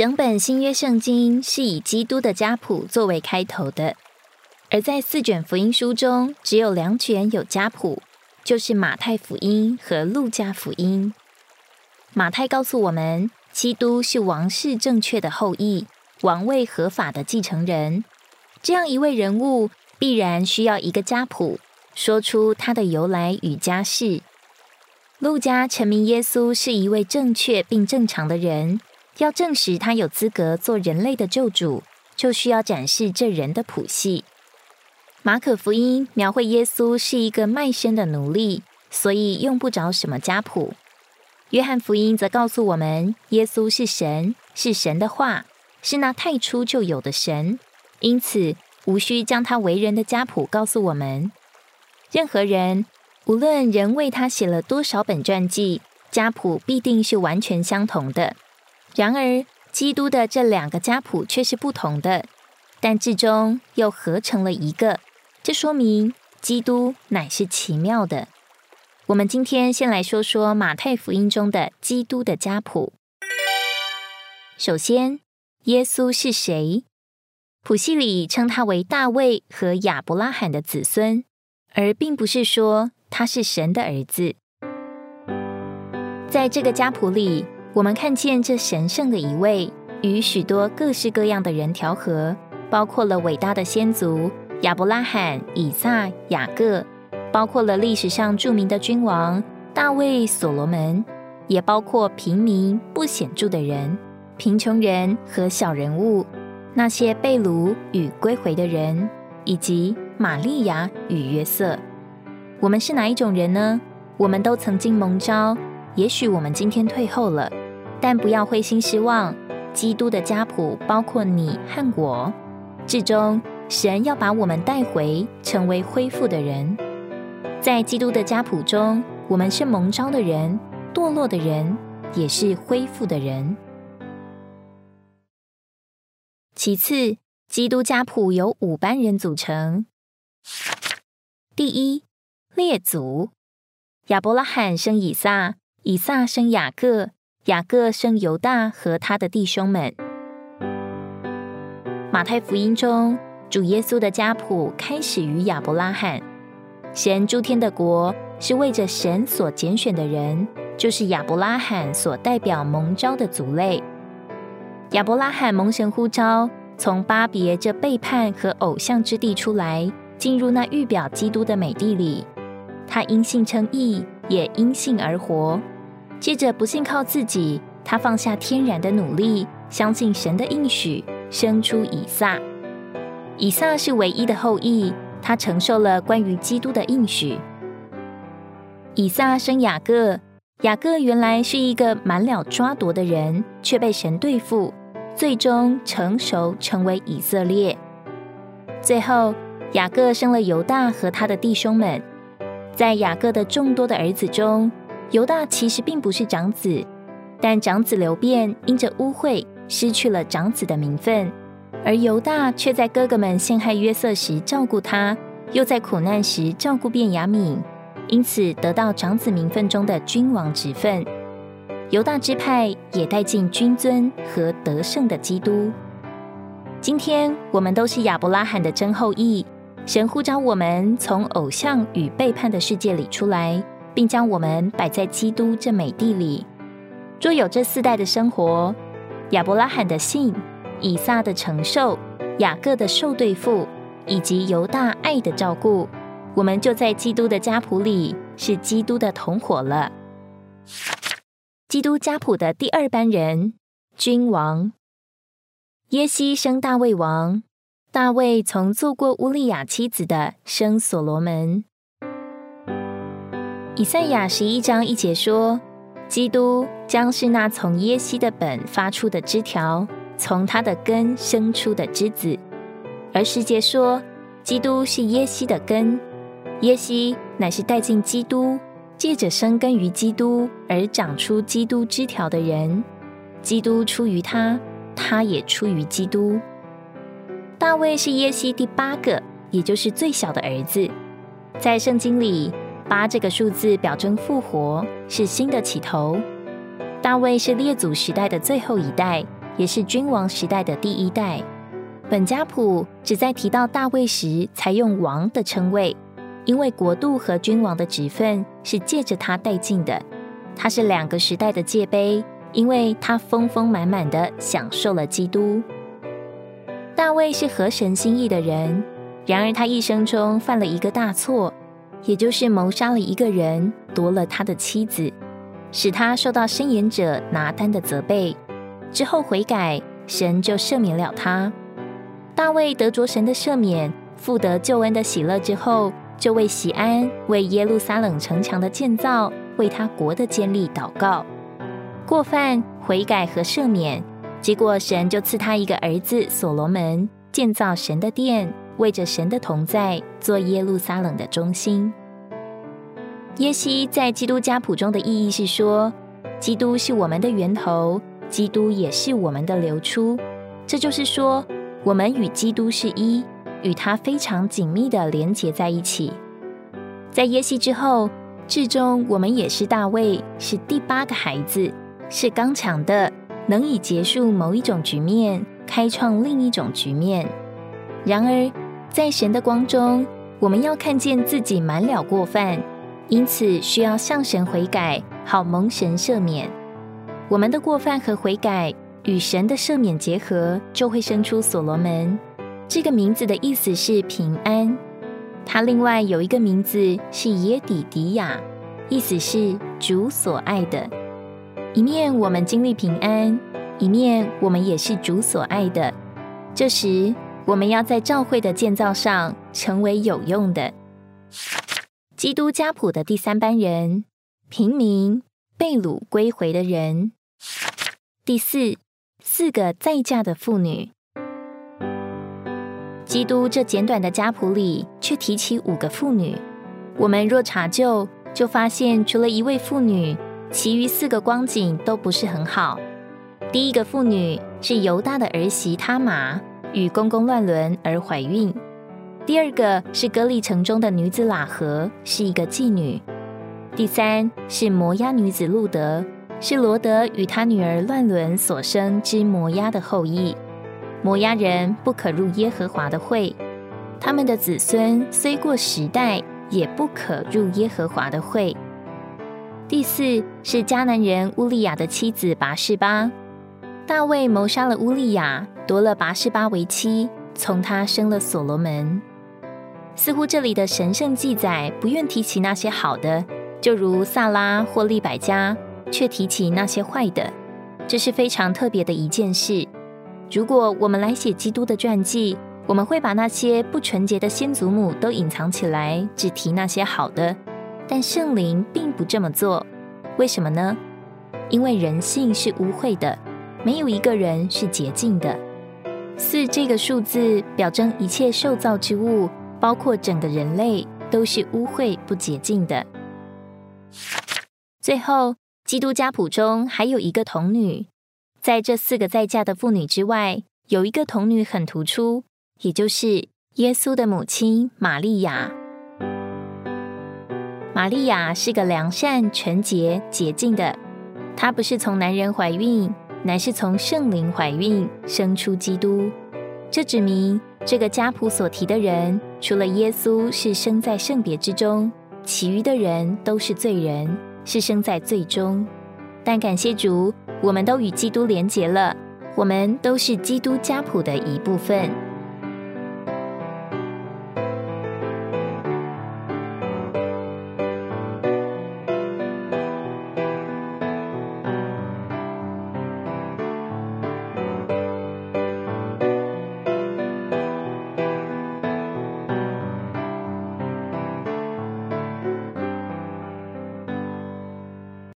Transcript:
整本新约圣经是以基督的家谱作为开头的，而在四卷福音书中，只有两卷有家谱，就是马太福音和路加福音。马太告诉我们，基督是王室正确的后裔，王位合法的继承人。这样一位人物，必然需要一个家谱，说出他的由来与家世。路加陈明耶稣是一位正确并正常的人。要证实他有资格做人类的救主，就需要展示这人的谱系。马可福音描绘耶稣是一个卖身的奴隶，所以用不着什么家谱。约翰福音则告诉我们，耶稣是神，是神的话，是那太初就有的神，因此无需将他为人的家谱告诉我们。任何人，无论人为他写了多少本传记，家谱必定是完全相同的。然而，基督的这两个家谱却是不同的，但至终又合成了一个。这说明基督乃是奇妙的。我们今天先来说说马太福音中的基督的家谱。首先，耶稣是谁？谱系里称他为大卫和亚伯拉罕的子孙，而并不是说他是神的儿子。在这个家谱里。我们看见这神圣的一位与许多各式各样的人调和，包括了伟大的先祖亚伯拉罕、以撒、雅各，包括了历史上著名的君王大卫、所罗门，也包括平民不显著的人、贫穷人和小人物，那些被掳与归回的人，以及玛利亚与约瑟。我们是哪一种人呢？我们都曾经蒙召，也许我们今天退后了。但不要灰心失望，基督的家谱包括你和我。至终，神要把我们带回，成为恢复的人。在基督的家谱中，我们是蒙召的人，堕落的人，也是恢复的人。其次，基督家谱由五班人组成。第一，列祖：亚伯拉罕生以撒，以撒生雅各。雅各生犹大和他的弟兄们。马太福音中，主耶稣的家谱开始于亚伯拉罕。神诸天的国是为着神所拣选的人，就是亚伯拉罕所代表蒙召的族类。亚伯拉罕蒙神呼召，从巴别这背叛和偶像之地出来，进入那预表基督的美地里。他因信称义，也因信而活。接着不信靠自己，他放下天然的努力，相信神的应许，生出以撒。以撒是唯一的后裔，他承受了关于基督的应许。以撒生雅各，雅各原来是一个满了抓夺的人，却被神对付，最终成熟成为以色列。最后，雅各生了犹大和他的弟兄们，在雅各的众多的儿子中。犹大其实并不是长子，但长子刘辩因着污秽失去了长子的名分，而犹大却在哥哥们陷害约瑟时照顾他，又在苦难时照顾便雅悯，因此得到长子名分中的君王职分。犹大支派也带进君尊和得胜的基督。今天我们都是亚伯拉罕的真后裔，神呼召我们从偶像与背叛的世界里出来。并将我们摆在基督这美地里。若有这四代的生活，亚伯拉罕的信、以撒的承受、雅各的受对付，以及犹大爱的照顾，我们就在基督的家谱里是基督的同伙了。基督家谱的第二班人，君王耶西生大卫王，大卫从做过乌利亚妻子的生所罗门。以赛亚十一章一节说：“基督将是那从耶西的本发出的枝条，从他的根生出的枝子。”而十节说：“基督是耶西的根，耶西乃是带进基督，借着生根于基督而长出基督枝条的人。基督出于他，他也出于基督。”大卫是耶西第八个，也就是最小的儿子，在圣经里。八这个数字表征复活，是新的起头。大卫是列祖时代的最后一代，也是君王时代的第一代。本家谱只在提到大卫时才用王的称谓，因为国度和君王的职分是借着他带进的。他是两个时代的界碑，因为他丰丰满满的享受了基督。大卫是合神心意的人，然而他一生中犯了一个大错，也就是谋杀了一个人，夺了他的妻子，使他受到伸言者拿单的责备。之后悔改，神就赦免了他。大卫得着神的赦免，复得救恩的喜乐之后，就为喜安、为耶路撒冷城墙的建造、为他国的建立祷告，过犯、悔改和赦免。结果，神就赐他一个儿子所罗门，建造神的殿，为着神的同在，做耶路撒冷的中心。耶西在基督家谱中的意义是说，基督是我们的源头，基督也是我们的流出。这就是说，我们与基督是一，与他非常紧密的连结在一起。在耶西之后，至终我们也是大卫，是第八个孩子，是刚强的。能以结束某一种局面，开创另一种局面。然而，在神的光中，我们要看见自己满了过犯，因此需要向神悔改，好蒙神赦免。我们的过犯和悔改与神的赦免结合，就会生出所罗门。这个名字的意思是平安。他另外有一个名字是耶底迪亚，意思是主所爱的。一面我们经历平安，一面我们也是主所爱的。这时，我们要在教会的建造上成为有用的基督家谱的第三班人，平民被掳归回的人。第四，四个再嫁的妇女。基督这简短的家谱里却提起五个妇女。我们若查究，就发现除了一位妇女。其余四个光景都不是很好。第一个妇女是犹大的儿媳他玛，与公公乱伦而怀孕；第二个是歌利城中的女子喇合，是一个妓女；第三是摩押女子路德，是罗德与他女儿乱伦所生之摩押的后裔。摩押人不可入耶和华的会，他们的子孙虽过十代，也不可入耶和华的会。第四是迦南人乌利亚的妻子拔示巴，大卫谋杀了乌利亚，夺了拔示巴为妻，从他生了所罗门。似乎这里的神圣记载不愿提起那些好的，就如萨拉或利百加，却提起那些坏的，这是非常特别的一件事。如果我们来写基督的传记，我们会把那些不纯洁的先祖母都隐藏起来，只提那些好的。但圣灵并不这么做，为什么呢？因为人性是污秽的，没有一个人是洁净的。四这个数字表征一切受造之物，包括整个人类，都是污秽不洁净的。最后，基督家谱中还有一个童女，在这四个在嫁的妇女之外，有一个童女很突出，也就是耶稣的母亲玛利亚。玛利亚是个良善、纯洁、洁净的。她不是从男人怀孕，乃是从圣灵怀孕生出基督。这指明这个家谱所提的人，除了耶稣是生在圣别之中，其余的人都是罪人，是生在最终。但感谢主，我们都与基督连结了，我们都是基督家谱的一部分。